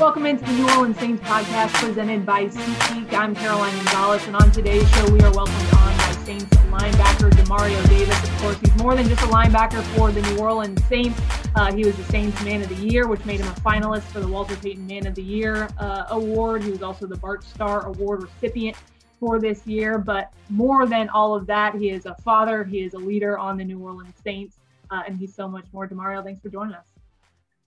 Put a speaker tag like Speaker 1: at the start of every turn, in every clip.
Speaker 1: Welcome into the New Orleans Saints podcast presented by SeatGeek. I'm Caroline Gonzalez, and on today's show, we are welcomed on by Saints linebacker Demario Davis. Of course, he's more than just a linebacker for the New Orleans Saints. Uh, he was the Saints Man of the Year, which made him a finalist for the Walter Payton Man of the Year uh, award. He was also the Bart Starr Award recipient for this year. But more than all of that, he is a father, he is a leader on the New Orleans Saints, uh, and he's so much more. Demario, thanks for joining us.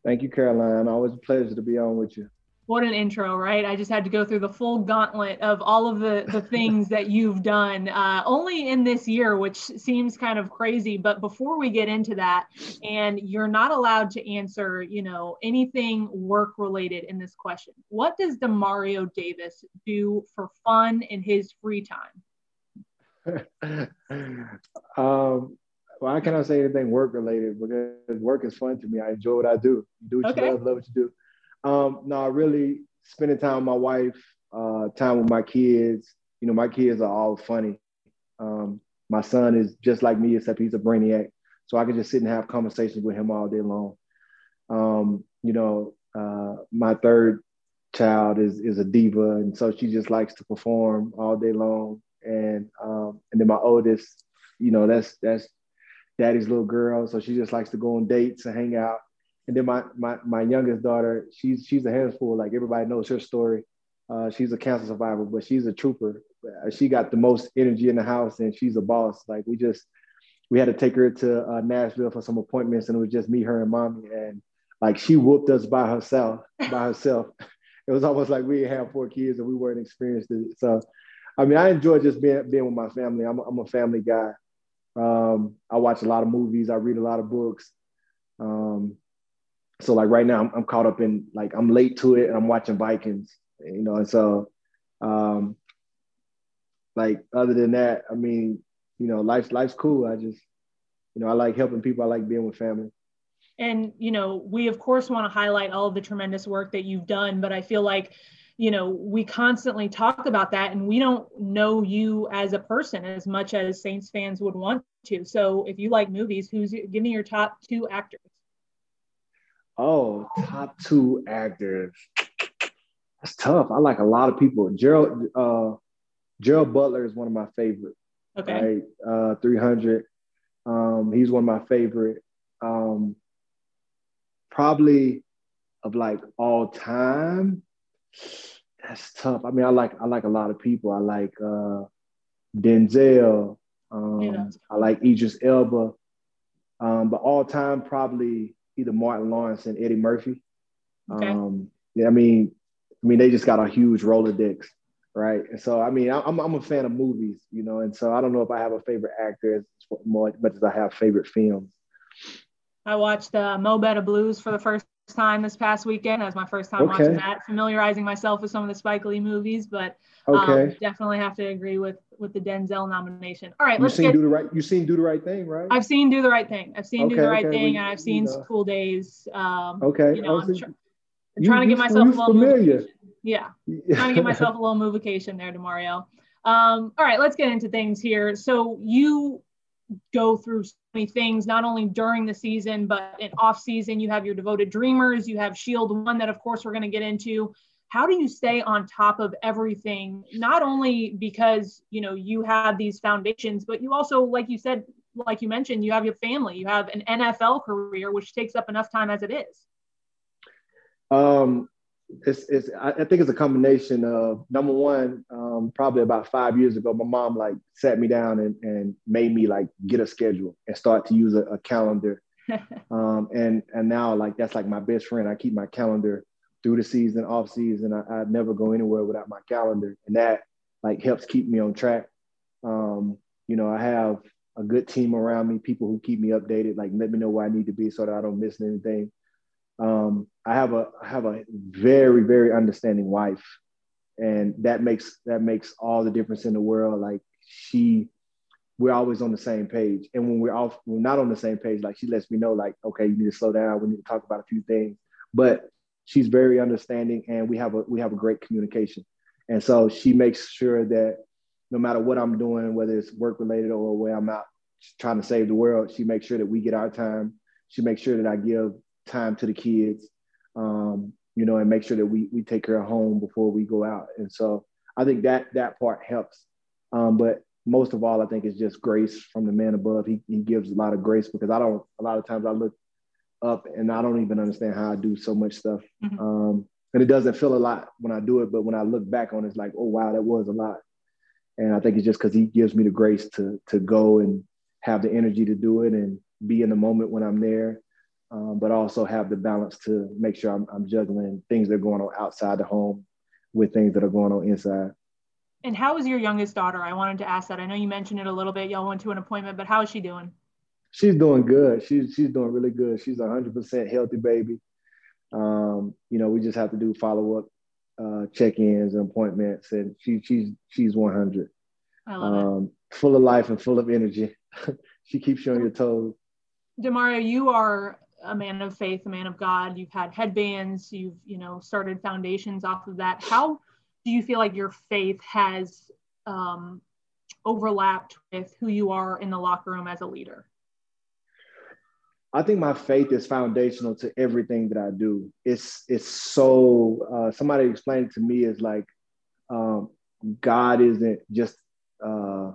Speaker 2: Thank you, Caroline. Always a pleasure to be on with you.
Speaker 1: What an intro, right? I just had to go through the full gauntlet of all of the, the things that you've done uh, only in this year, which seems kind of crazy. But before we get into that, and you're not allowed to answer, you know, anything work related in this question. What does Demario Davis do for fun in his free time?
Speaker 2: um, well, I cannot say anything work related because work is fun to me. I enjoy what I do. Do what okay. you love, love what you do. Um, no, I really spending time with my wife, uh, time with my kids. You know, my kids are all funny. Um, my son is just like me, except he's a brainiac. So I can just sit and have conversations with him all day long. Um, you know, uh, my third child is is a diva, and so she just likes to perform all day long. And um, and then my oldest, you know, that's that's daddy's little girl, so she just likes to go on dates and hang out. And then my my my youngest daughter, she's she's a handful. Like everybody knows her story. Uh, she's a cancer survivor, but she's a trooper. Uh, she got the most energy in the house, and she's a boss. Like we just we had to take her to uh, Nashville for some appointments, and it was just me, her, and mommy. And like she whooped us by herself, by herself. It was almost like we had four kids and we weren't experienced it. So, I mean, I enjoy just being being with my family. I'm a, I'm a family guy. Um, I watch a lot of movies. I read a lot of books. Um, so like right now I'm, I'm, caught up in like I'm late to it and I'm watching Vikings, you know, and so um like other than that, I mean, you know, life's life's cool. I just, you know, I like helping people. I like being with family.
Speaker 1: And you know, we of course want to highlight all of the tremendous work that you've done, but I feel like you know we constantly talk about that and we don't know you as a person as much as saints fans would want to so if you like movies who's give me your top two actors
Speaker 2: Oh, top two actors. That's tough. I like a lot of people. Gerald uh, Gerald Butler is one of my favorite.
Speaker 1: Okay.
Speaker 2: Right? Uh, 300. Um, he's one of my favorite. Um, probably of like all time. That's tough. I mean, I like I like a lot of people. I like uh, Denzel. Um, yeah. I like Idris Elba. Um, but all time, probably either Martin Lawrence and Eddie Murphy. Okay. Um, yeah, I mean, I mean, they just got a huge Rolodex, right? And so, I mean, I'm I'm a fan of movies, you know, and so I don't know if I have a favorite actor as much as I have favorite films.
Speaker 1: I watched uh, Mo Better Blues for the first time this past weekend. That was my first time okay. watching that, familiarizing myself with some of the Spike Lee movies, but um, definitely have to agree with with the Denzel nomination. All right,
Speaker 2: you let's seen get, do the right. You seen do the right thing, right?
Speaker 1: I've seen do the right thing. I've seen okay, do the right thing, and I've seen you know. School Daze. Um,
Speaker 2: okay,
Speaker 1: you know, I'm, tr- I'm trying to get myself a little familiar. Yeah, trying to get myself a little movication there, Demario. Um, all right, let's get into things here. So you go through many things, not only during the season, but in off season. You have your devoted dreamers, you have Shield One that, of course, we're going to get into. How do you stay on top of everything? Not only because you know you have these foundations, but you also, like you said, like you mentioned, you have your family, you have an NFL career, which takes up enough time as it is.
Speaker 2: Um, it's, it's I think it's a combination of number one, um, probably about five years ago, my mom like sat me down and, and made me like get a schedule and start to use a, a calendar. um, and and now like that's like my best friend. I keep my calendar through the season, off season. I, I never go anywhere without my calendar, and that like helps keep me on track. Um, you know, I have a good team around me, people who keep me updated, like let me know where I need to be so that I don't miss anything. Um, I have a I have a very very understanding wife, and that makes that makes all the difference in the world. Like she, we're always on the same page, and when we're off, we're not on the same page. Like she lets me know, like, okay, you need to slow down. We need to talk about a few things. But she's very understanding, and we have a we have a great communication. And so she makes sure that no matter what I'm doing, whether it's work related or where I'm out trying to save the world, she makes sure that we get our time. She makes sure that I give time to the kids. Um, you know, and make sure that we we take her home before we go out. And so I think that that part helps. Um, but most of all, I think it's just grace from the man above. He, he gives a lot of grace because I don't, a lot of times I look up and I don't even understand how I do so much stuff. Mm-hmm. Um, and it doesn't feel a lot when I do it, but when I look back on it, it's like, oh, wow, that was a lot. And I think it's just because he gives me the grace to, to go and have the energy to do it and be in the moment when I'm there, um, but also have the balance to make sure I'm, I'm juggling things that are going on outside the home with things that are going on inside.
Speaker 1: And how is your youngest daughter? I wanted to ask that. I know you mentioned it a little bit. Y'all went to an appointment, but how is she doing?
Speaker 2: She's doing good. She's she's doing really good. She's a hundred percent healthy baby. Um, you know, we just have to do follow up uh, check-ins and appointments, and she she's she's one hundred. I love um, it. Full of life and full of energy. she keeps you on your toes.
Speaker 1: Demario, you are a man of faith, a man of God. You've had headbands. You've you know started foundations off of that. How do you feel like your faith has um, overlapped with who you are in the locker room as a leader?
Speaker 2: I think my faith is foundational to everything that I do. It's it's so uh, somebody explained it to me is like um, God isn't just uh,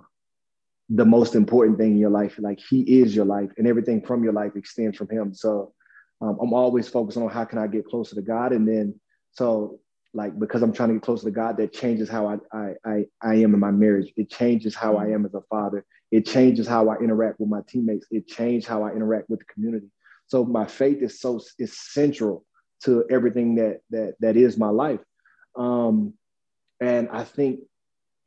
Speaker 2: the most important thing in your life. Like He is your life, and everything from your life extends from Him. So um, I'm always focused on how can I get closer to God, and then so like because I'm trying to get closer to God, that changes how I I I, I am in my marriage. It changes how I am as a father. It changes how I interact with my teammates. It changed how I interact with the community. So my faith is so is central to everything that that that is my life. Um, and I think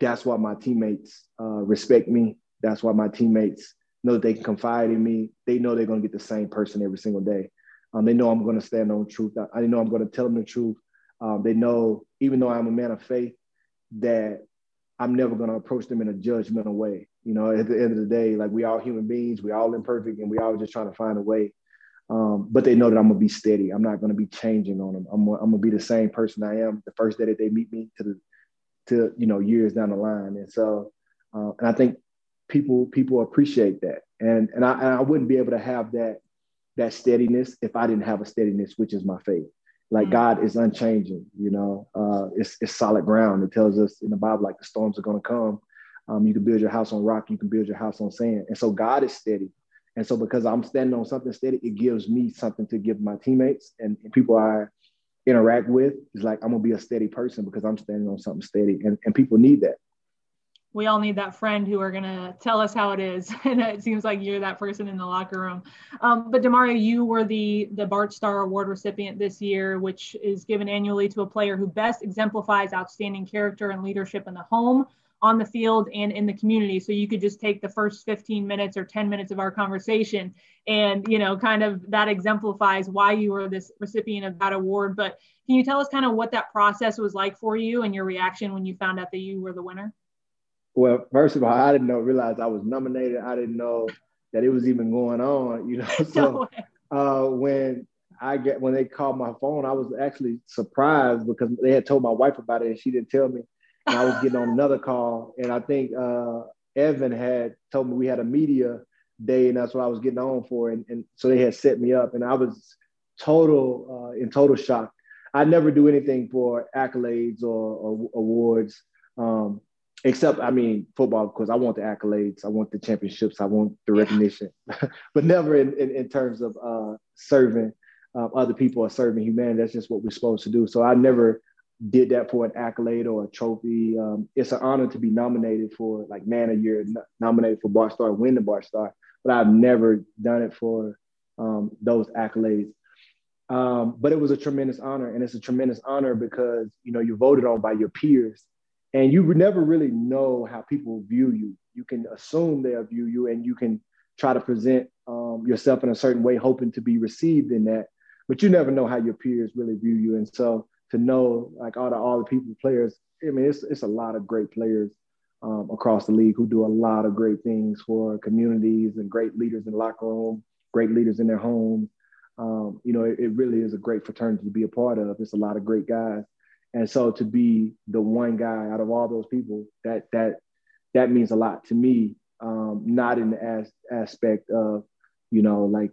Speaker 2: that's why my teammates uh, respect me. That's why my teammates know that they can confide in me. They know they're going to get the same person every single day. Um, they know I'm going to stand on truth. I, I know I'm going to tell them the truth. Um, they know, even though I'm a man of faith, that I'm never going to approach them in a judgmental way. You know, at the end of the day, like we all human beings, we all imperfect, and we all just trying to find a way. Um, but they know that I'm gonna be steady. I'm not gonna be changing on them. I'm, I'm gonna be the same person I am the first day that they meet me to the to you know years down the line. And so, uh, and I think people people appreciate that. And and I, and I wouldn't be able to have that that steadiness if I didn't have a steadiness, which is my faith. Like mm-hmm. God is unchanging, you know, uh, it's, it's solid ground. It tells us in the Bible, like the storms are going to come. Um, you can build your house on rock, you can build your house on sand. And so God is steady. And so because I'm standing on something steady, it gives me something to give my teammates and, and people I interact with. It's like I'm gonna be a steady person because I'm standing on something steady. And, and people need that
Speaker 1: we all need that friend who are going to tell us how it is. And it seems like you're that person in the locker room. Um, but demario you were the the bart starr award recipient this year which is given annually to a player who best exemplifies outstanding character and leadership in the home on the field and in the community. So you could just take the first 15 minutes or 10 minutes of our conversation and you know kind of that exemplifies why you were this recipient of that award. But can you tell us kind of what that process was like for you and your reaction when you found out that you were the winner
Speaker 2: well, first of all, I didn't know realize I was nominated. I didn't know that it was even going on. You know, so uh, when I get when they called my phone, I was actually surprised because they had told my wife about it and she didn't tell me. And I was getting on another call, and I think uh, Evan had told me we had a media day, and that's what I was getting on for. And, and so they had set me up, and I was total uh, in total shock. I never do anything for accolades or, or awards. Um, except I mean football because I want the accolades, I want the championships, I want the recognition, but never in, in, in terms of uh, serving uh, other people or serving humanity. That's just what we're supposed to do. So I never did that for an accolade or a trophy. Um, it's an honor to be nominated for like man of year, nominated for Bart Starr, win the Bart Starr, but I've never done it for um, those accolades. Um, but it was a tremendous honor, and it's a tremendous honor because you know you're voted on by your peers and you never really know how people view you. You can assume they'll view you, and you can try to present um, yourself in a certain way, hoping to be received in that. But you never know how your peers really view you, and so to know like all the all the people players, I mean, it's it's a lot of great players um, across the league who do a lot of great things for communities and great leaders in locker room, great leaders in their home. Um, you know, it, it really is a great fraternity to be a part of. It's a lot of great guys and so to be the one guy out of all those people, that that that means a lot to me. Um, not in the as, aspect of, you know, like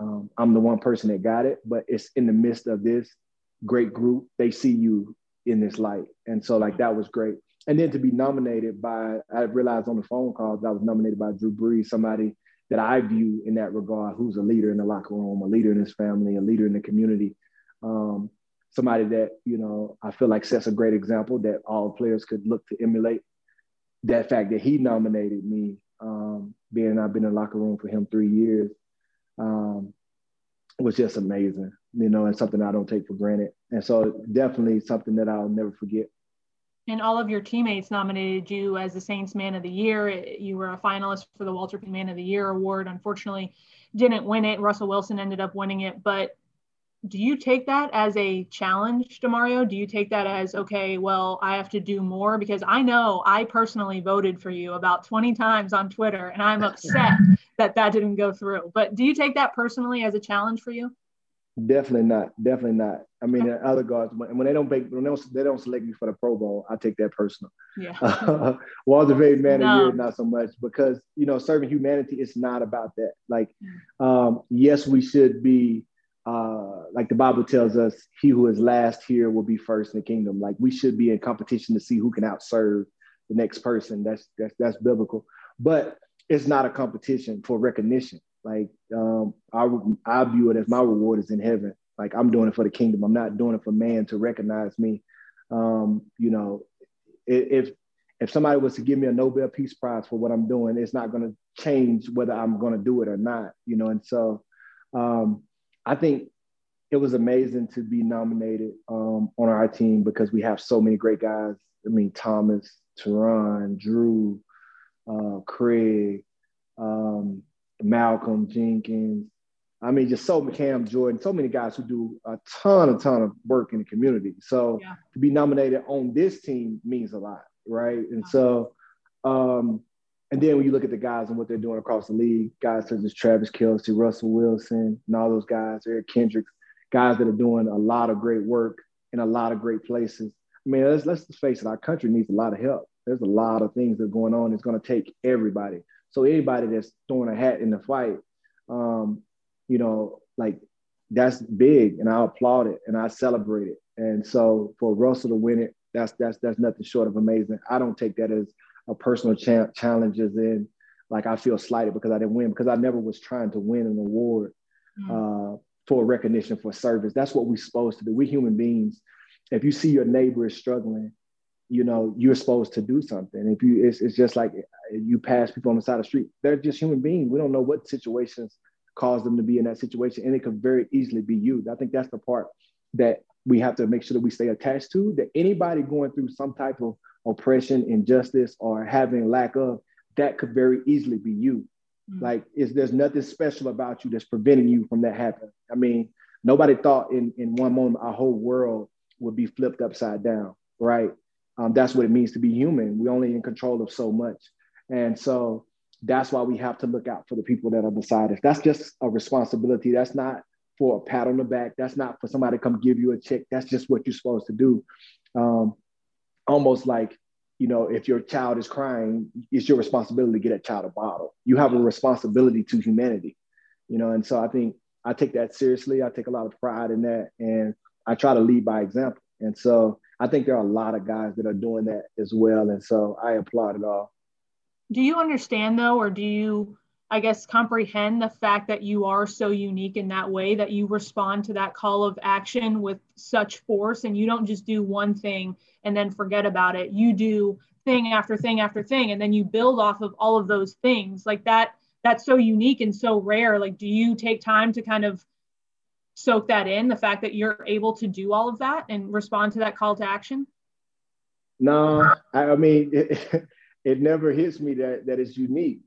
Speaker 2: um, I'm the one person that got it, but it's in the midst of this great group, they see you in this light. And so like that was great. And then to be nominated by, I realized on the phone calls I was nominated by Drew Brees, somebody that I view in that regard, who's a leader in the locker room, a leader in his family, a leader in the community. Um, somebody that, you know, I feel like sets a great example that all players could look to emulate. That fact that he nominated me, um, being I've been in the locker room for him three years, um, was just amazing, you know, and something I don't take for granted. And so definitely something that I'll never forget.
Speaker 1: And all of your teammates nominated you as the Saints Man of the Year. You were a finalist for the Walter Payton Man of the Year award. Unfortunately, didn't win it. Russell Wilson ended up winning it. But do you take that as a challenge, Demario? Do you take that as okay? Well, I have to do more because I know I personally voted for you about 20 times on Twitter, and I'm upset that that didn't go through. But do you take that personally as a challenge for you?
Speaker 2: Definitely not. Definitely not. I mean, okay. other guards when, when they don't make when they don't, they don't select me for the Pro Bowl, I take that personal.
Speaker 1: Yeah. Uh,
Speaker 2: Walter Payton Man no. of Year, not so much because you know serving humanity is not about that. Like, um, yes, we should be. Uh, like the Bible tells us, he who is last here will be first in the kingdom. Like we should be in competition to see who can outserve the next person. That's that's that's biblical. But it's not a competition for recognition. Like um, I, I view it as my reward is in heaven. Like I'm doing it for the kingdom. I'm not doing it for man to recognize me. Um, you know, if if somebody was to give me a Nobel Peace Prize for what I'm doing, it's not going to change whether I'm going to do it or not. You know, and so um, I think it was amazing to be nominated um, on our team because we have so many great guys. I mean, Thomas, Terron, Drew, uh, Craig, um, Malcolm Jenkins. I mean, just so Cam Jordan, so many guys who do a ton, a ton of work in the community. So yeah. to be nominated on this team means a lot, right? And so, um, and then when you look at the guys and what they're doing across the league, guys such as Travis Kelce, Russell Wilson, and all those guys, Eric Kendricks, guys that are doing a lot of great work in a lot of great places. I mean, let's let's face it, our country needs a lot of help. There's a lot of things that are going on. It's going to take everybody. So anybody that's throwing a hat in the fight, um, you know, like that's big, and I applaud it and I celebrate it. And so for Russell to win it, that's that's that's nothing short of amazing. I don't take that as a personal cha- challenge, as in like I feel slighted because I didn't win because I never was trying to win an award mm-hmm. uh, for recognition for service. That's what we're supposed to do. We human beings. If you see your neighbor is struggling you know you're supposed to do something if you it's, it's just like you pass people on the side of the street they're just human beings we don't know what situations cause them to be in that situation and it could very easily be you i think that's the part that we have to make sure that we stay attached to that anybody going through some type of oppression injustice or having lack of that could very easily be you mm-hmm. like is there's nothing special about you that's preventing you from that happening i mean nobody thought in in one moment our whole world would be flipped upside down right um, that's what it means to be human. We're only in control of so much. And so that's why we have to look out for the people that are beside us. That's just a responsibility. That's not for a pat on the back. That's not for somebody to come give you a check. That's just what you're supposed to do. Um, almost like, you know, if your child is crying, it's your responsibility to get a child a bottle. You have a responsibility to humanity, you know. And so I think I take that seriously. I take a lot of pride in that, and I try to lead by example. And so I think there are a lot of guys that are doing that as well. And so I applaud it all.
Speaker 1: Do you understand though, or do you, I guess, comprehend the fact that you are so unique in that way that you respond to that call of action with such force and you don't just do one thing and then forget about it? You do thing after thing after thing, and then you build off of all of those things like that. That's so unique and so rare. Like, do you take time to kind of soak that in the fact that you're able to do all of that and respond to that call to action
Speaker 2: no i mean it, it never hits me that that it's unique.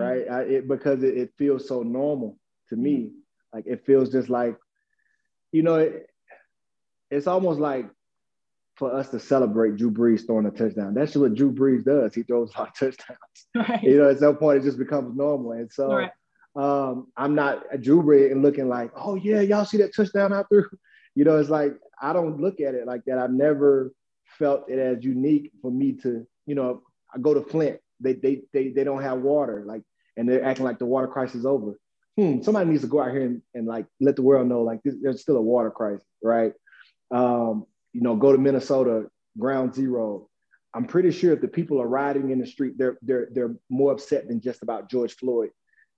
Speaker 2: Right I, it, because it, it, feels so normal to me mm-hmm. like it feels just like you know it, it's almost like for us to celebrate Drew Brees throwing a touchdown. That's what Drew Brees does. He throws a lot of touchdowns. Right. You know, at some point it just becomes normal. And so right um, I'm not a Drew Brees and looking like, oh yeah, y'all see that touchdown I threw? You know, it's like I don't look at it like that. I've never felt it as unique for me to, you know, I go to Flint, they they they they don't have water, like, and they're acting like the water crisis is over. Hmm, somebody needs to go out here and, and like let the world know like this, there's still a water crisis, right? um, you know, go to Minnesota, ground zero. I'm pretty sure if the people are riding in the street, they're they're they're more upset than just about George Floyd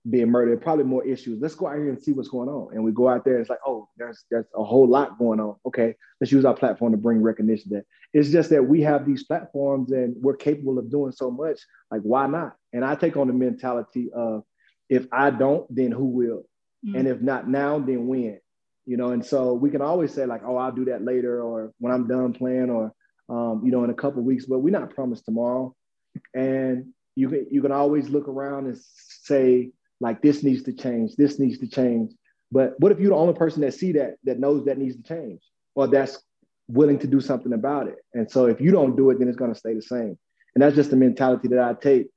Speaker 2: being murdered. Probably more issues. Let's go out here and see what's going on. And we go out there. It's like, oh, there's there's a whole lot going on. Okay, let's use our platform to bring recognition. That it's just that we have these platforms and we're capable of doing so much. Like, why not? And I take on the mentality of, if I don't, then who will? Mm-hmm. And if not now, then when? You know. And so we can always say like, oh, I'll do that later, or when I'm done playing, or um, you know, in a couple weeks. But we're not promised tomorrow. And you can you can always look around and say like this needs to change, this needs to change. But what if you're the only person that see that that knows that needs to change, or that's willing to do something about it? And so if you don't do it, then it's going to stay the same. And that's just the mentality that I take.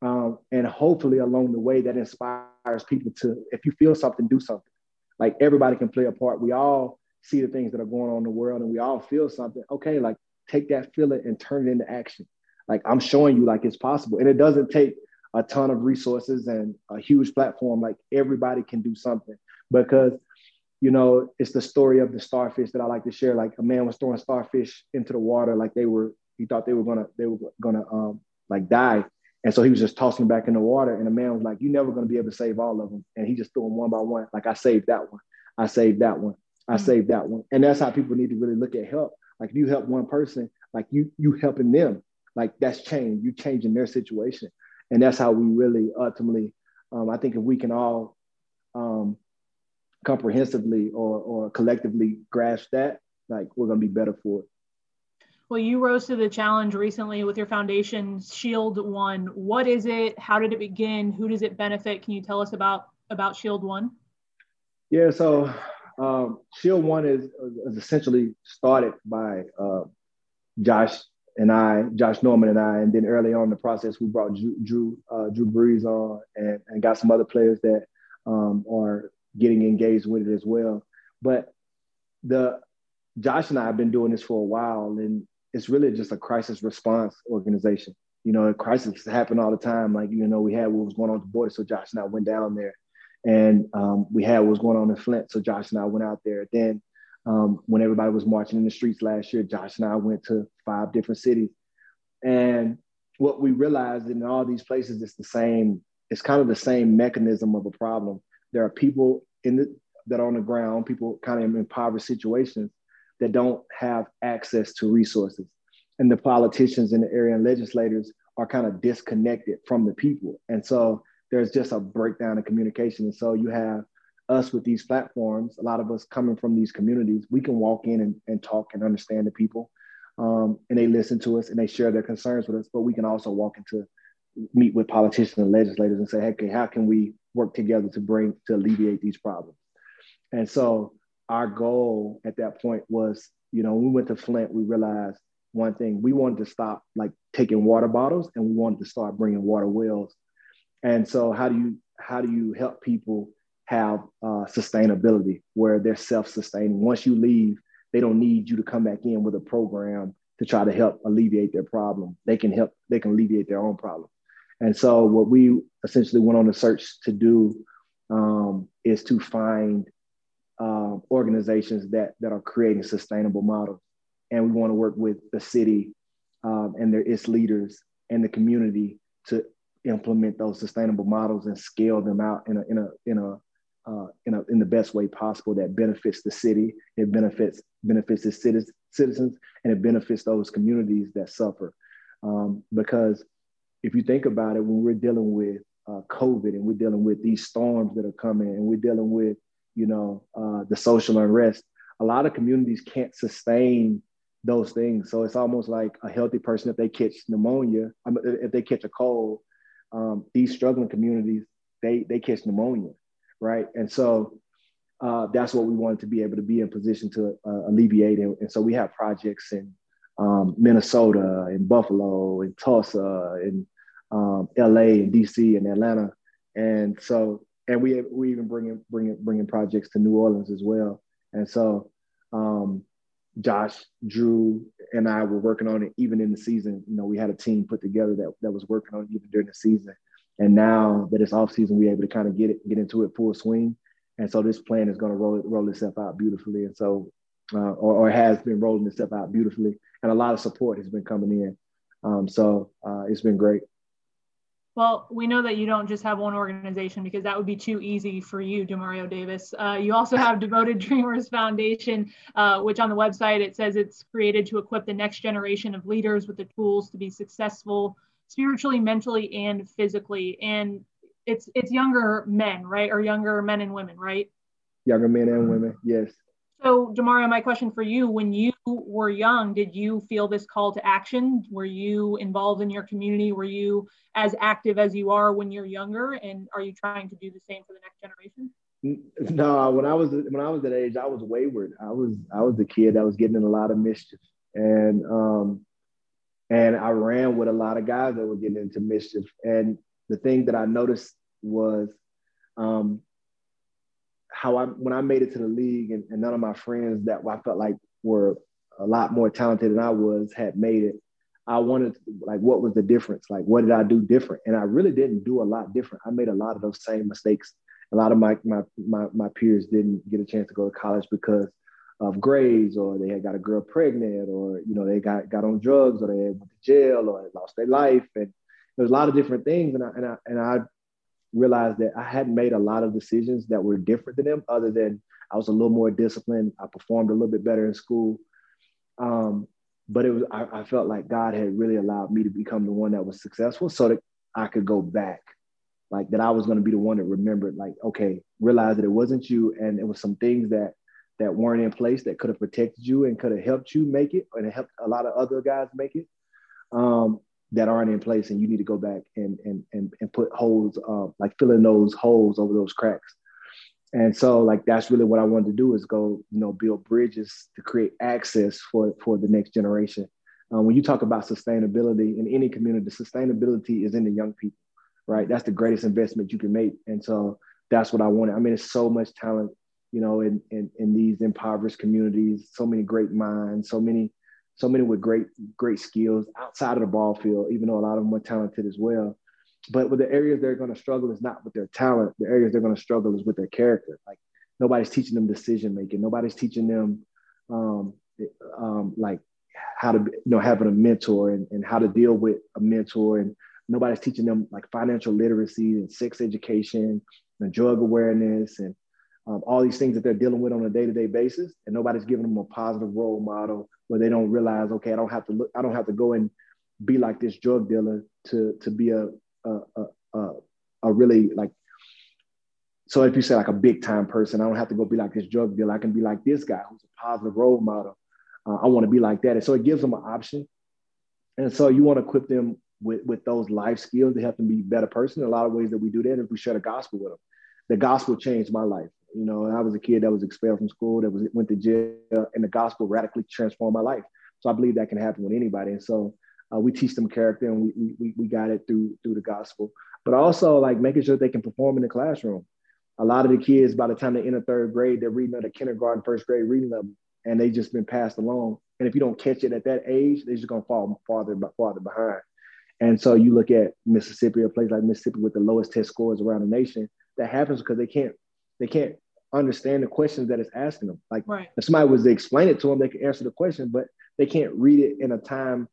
Speaker 2: Um, and hopefully along the way that inspires people to, if you feel something, do something. Like everybody can play a part. We all see the things that are going on in the world and we all feel something. Okay, like take that feeling and turn it into action. Like I'm showing you like it's possible. And it doesn't take a ton of resources and a huge platform. Like everybody can do something because, you know, it's the story of the starfish that I like to share. Like a man was throwing starfish into the water, like they were, he thought they were gonna, they were gonna um, like die. And so he was just tossing them back in the water. And the man was like, You're never gonna be able to save all of them. And he just threw them one by one. Like I saved that one. I saved that one. I mm-hmm. saved that one. And that's how people need to really look at help. Like if you help one person, like you you helping them. Like that's change. You changing their situation and that's how we really ultimately um, i think if we can all um, comprehensively or, or collectively grasp that like we're going to be better for it.
Speaker 1: Well you rose to the challenge recently with your foundation shield one. What is it? How did it begin? Who does it benefit? Can you tell us about about shield one?
Speaker 2: Yeah so um, shield one is, is essentially started by uh, josh and I, Josh Norman and I, and then early on in the process, we brought Drew Drew, uh, Drew Brees on and, and got some other players that um, are getting engaged with it as well. But the Josh and I have been doing this for a while, and it's really just a crisis response organization. You know, a crisis happen all the time. Like you know, we had what was going on at the border, so Josh and I went down there, and um, we had what was going on in Flint, so Josh and I went out there. Then um, when everybody was marching in the streets last year, Josh and I went to five different cities. And what we realized in all these places, it's the same, it's kind of the same mechanism of a problem. There are people in the, that are on the ground, people kind of in impoverished situations that don't have access to resources. And the politicians in the area and legislators are kind of disconnected from the people. And so there's just a breakdown in communication. And so you have us with these platforms, a lot of us coming from these communities, we can walk in and, and talk and understand the people. Um, and they listen to us and they share their concerns with us, but we can also walk into meet with politicians and legislators and say, hey, okay, how can we work together to bring to alleviate these problems? And so our goal at that point was, you know, when we went to Flint, we realized one thing: we wanted to stop like taking water bottles, and we wanted to start bringing water wells. And so, how do you how do you help people have uh, sustainability where they're self-sustaining. Once you leave, they don't need you to come back in with a program to try to help alleviate their problem. They can help, they can alleviate their own problem. And so what we essentially went on a search to do um, is to find uh, organizations that, that are creating sustainable models. And we want to work with the city um, and their, its leaders and the community to implement those sustainable models and scale them out in a, in a, in a uh, in, a, in the best way possible that benefits the city, it benefits benefits its citizens, and it benefits those communities that suffer. Um, because if you think about it, when we're dealing with uh, COVID and we're dealing with these storms that are coming, and we're dealing with you know uh, the social unrest, a lot of communities can't sustain those things. So it's almost like a healthy person if they catch pneumonia, if they catch a cold, um, these struggling communities they they catch pneumonia right? And so uh, that's what we wanted to be able to be in position to uh, alleviate. And, and, so we have projects in um, Minnesota, in Buffalo, in Tulsa, in um, LA, in DC, and Atlanta, and so and we we even bringing bringing bringing projects to New Orleans as well. And so um, Josh, Drew, and I were working on it even in the season. You know, we had a team put together that that was working on it even during the season. And now that it's off season, we're able to kind of get it, get into it full swing. And so this plan is going to roll roll itself out beautifully. And so uh, or, or, has been rolling itself out beautifully, and a lot of support has been coming in. Um, so uh, it's been great.
Speaker 1: Well, we know that you don't just have one organization because that would be too easy for you, Demario Davis. Uh, you also have Devoted Dreamers Foundation, uh, which on the website it says it's created to equip the next generation of leaders with the tools to be successful spiritually, mentally, and physically. And it's it's younger men, right, or younger men and women, right?
Speaker 2: Younger men and women, yes.
Speaker 1: So, Demario, my question for you: When you were young, did you feel this call to action? Were you involved in your community? Were you as active as you are when you're younger? And are you trying to do the same for the next generation?
Speaker 2: No, when I was when I was that age, I was wayward. I was I was the kid that was getting in a lot of mischief, and um, and I ran with a lot of guys that were getting into mischief. And the thing that I noticed was um, how I when I made it to the league and, and none of my friends that I felt like were a lot more talented than I was had made it. I wanted like what was the difference? Like what did I do different? And I really didn't do a lot different. I made a lot of those same mistakes. A lot of my my my, my peers didn't get a chance to go to college because of grades or they had got a girl pregnant or you know they got got on drugs or they went to jail or lost their life and there's a lot of different things and I, and I and I realized that I hadn't made a lot of decisions that were different than them, other than I was a little more disciplined. I performed a little bit better in school. Um, but it was I, I, felt like God had really allowed me to become the one that was successful so that I could go back. Like that I was going to be the one that remembered, like, okay, realize that it wasn't you and it was some things that that weren't in place that could have protected you and could have helped you make it and helped a lot of other guys make it. Um, that aren't in place and you need to go back and and and, and put holes uh, like filling those holes over those cracks. And so like that's really what i wanted to do is go you know build bridges to create access for for the next generation. Um, when you talk about sustainability in any community sustainability is in the young people right? That's the greatest investment you can make. And so that's what i wanted. I mean it's so much talent you know in in, in these impoverished communities so many great minds so many so many with great great skills outside of the ball field, even though a lot of them are talented as well. But with the areas they're going to struggle is not with their talent. The areas they're going to struggle is with their character. Like nobody's teaching them decision making. Nobody's teaching them um, um, like how to you know having a mentor and, and how to deal with a mentor and nobody's teaching them like financial literacy and sex education and drug awareness and um, all these things that they're dealing with on a day-to-day basis and nobody's giving them a positive role model where they don't realize okay i don't have to look i don't have to go and be like this drug dealer to to be a a, a, a really like so if you say like a big time person i don't have to go be like this drug dealer i can be like this guy who's a positive role model uh, i want to be like that and so it gives them an option and so you want to equip them with, with those life skills to help them be a better person. In a lot of ways that we do that if we share the gospel with them. The gospel changed my life. You know, I was a kid that was expelled from school, that was went to jail, and the gospel radically transformed my life. So I believe that can happen with anybody. And so uh, we teach them character, and we, we we got it through through the gospel. But also like making sure they can perform in the classroom. A lot of the kids, by the time they enter third grade, they're reading at a kindergarten, first grade reading level, and they just been passed along. And if you don't catch it at that age, they're just gonna fall farther farther behind. And so you look at Mississippi, a place like Mississippi with the lowest test scores around the nation. That happens because they can't they can't understand the questions that it's asking them. Like right. if somebody was to explain it to them, they can answer the question, but they can't read it in a time,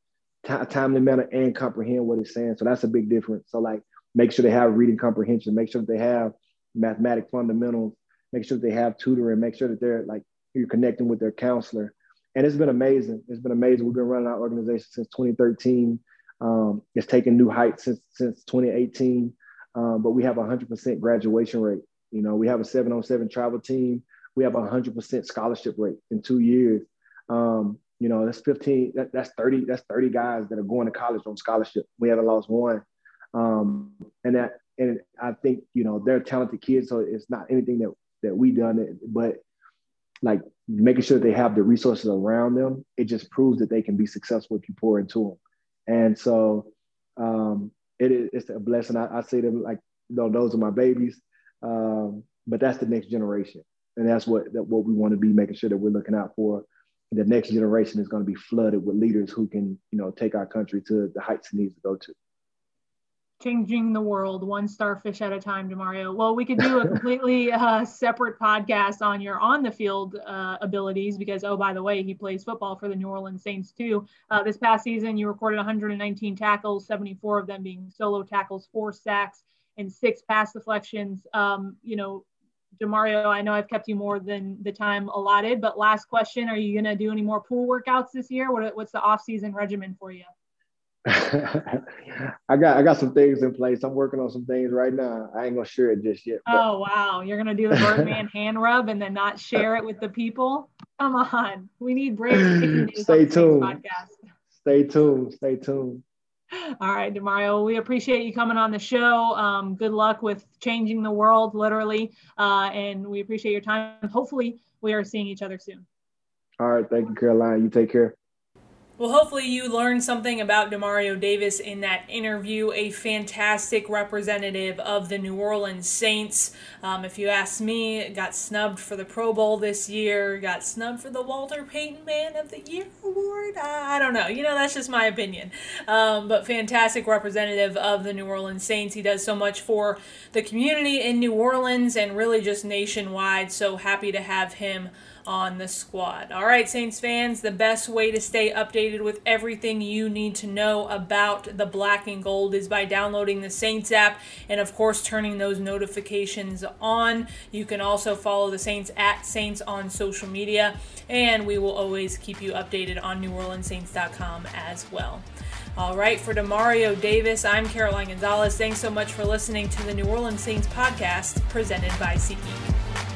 Speaker 2: t- timely manner and comprehend what it's saying. So that's a big difference. So like make sure they have reading comprehension, make sure that they have mathematic fundamentals, make sure that they have tutoring, make sure that they're like you're connecting with their counselor. And it's been amazing. It's been amazing. We've been running our organization since 2013. Um, it's taken new heights since since 2018. Um, but we have a 100% graduation rate. You know, we have a 7-on-7 travel team. We have a 100% scholarship rate in two years. Um, you know, that's 15, that, that's 30, that's 30 guys that are going to college on scholarship. We haven't lost one. Um, and that, and I think, you know, they're talented kids. So it's not anything that, that we done, it. but like making sure they have the resources around them, it just proves that they can be successful if you pour into them. And so um, it is it's a blessing. I, I say them like, you know, those are my babies. Um, but that's the next generation, and that's what that what we want to be making sure that we're looking out for. The next generation is going to be flooded with leaders who can, you know, take our country to the heights it needs to go to.
Speaker 1: changing the world one starfish at a time demario well we could do a completely uh, separate podcast on your on the field uh, abilities because oh by the way he plays football for the new orleans saints too uh, this past season you recorded 119 tackles 74 of them being solo tackles four sacks and six pass deflections um, you know demario i know i've kept you more than the time allotted but last question are you going to do any more pool workouts this year what, what's the off-season regimen for you
Speaker 2: I got I got some things in place. I'm working on some things right now. I ain't gonna share it just yet.
Speaker 1: But. Oh wow, you're gonna do the Birdman hand rub and then not share it with the people? Come on, we need brave.
Speaker 2: Stay tuned. Stay tuned. Stay tuned.
Speaker 1: All right, Demario, we appreciate you coming on the show. Um, good luck with changing the world, literally, uh, and we appreciate your time. Hopefully, we are seeing each other soon.
Speaker 2: All right, thank you, Caroline. You take care.
Speaker 1: Well, hopefully, you learned something about Demario Davis in that interview. A fantastic representative of the New Orleans Saints. Um, if you ask me, got snubbed for the Pro Bowl this year, got snubbed for the Walter Payton Man of the Year award. I don't know. You know, that's just my opinion. Um, but fantastic representative of the New Orleans Saints. He does so much for the community in New Orleans and really just nationwide. So happy to have him on the squad. All right, Saints fans, the best way to stay updated with everything you need to know about the black and gold is by downloading the Saints app and, of course, turning those notifications on. You can also follow the Saints at Saints on social media, and we will always keep you updated on NewOrleansSaints.com as well. All right, for Demario Davis, I'm Caroline Gonzalez. Thanks so much for listening to the New Orleans Saints podcast presented by SeatGeek.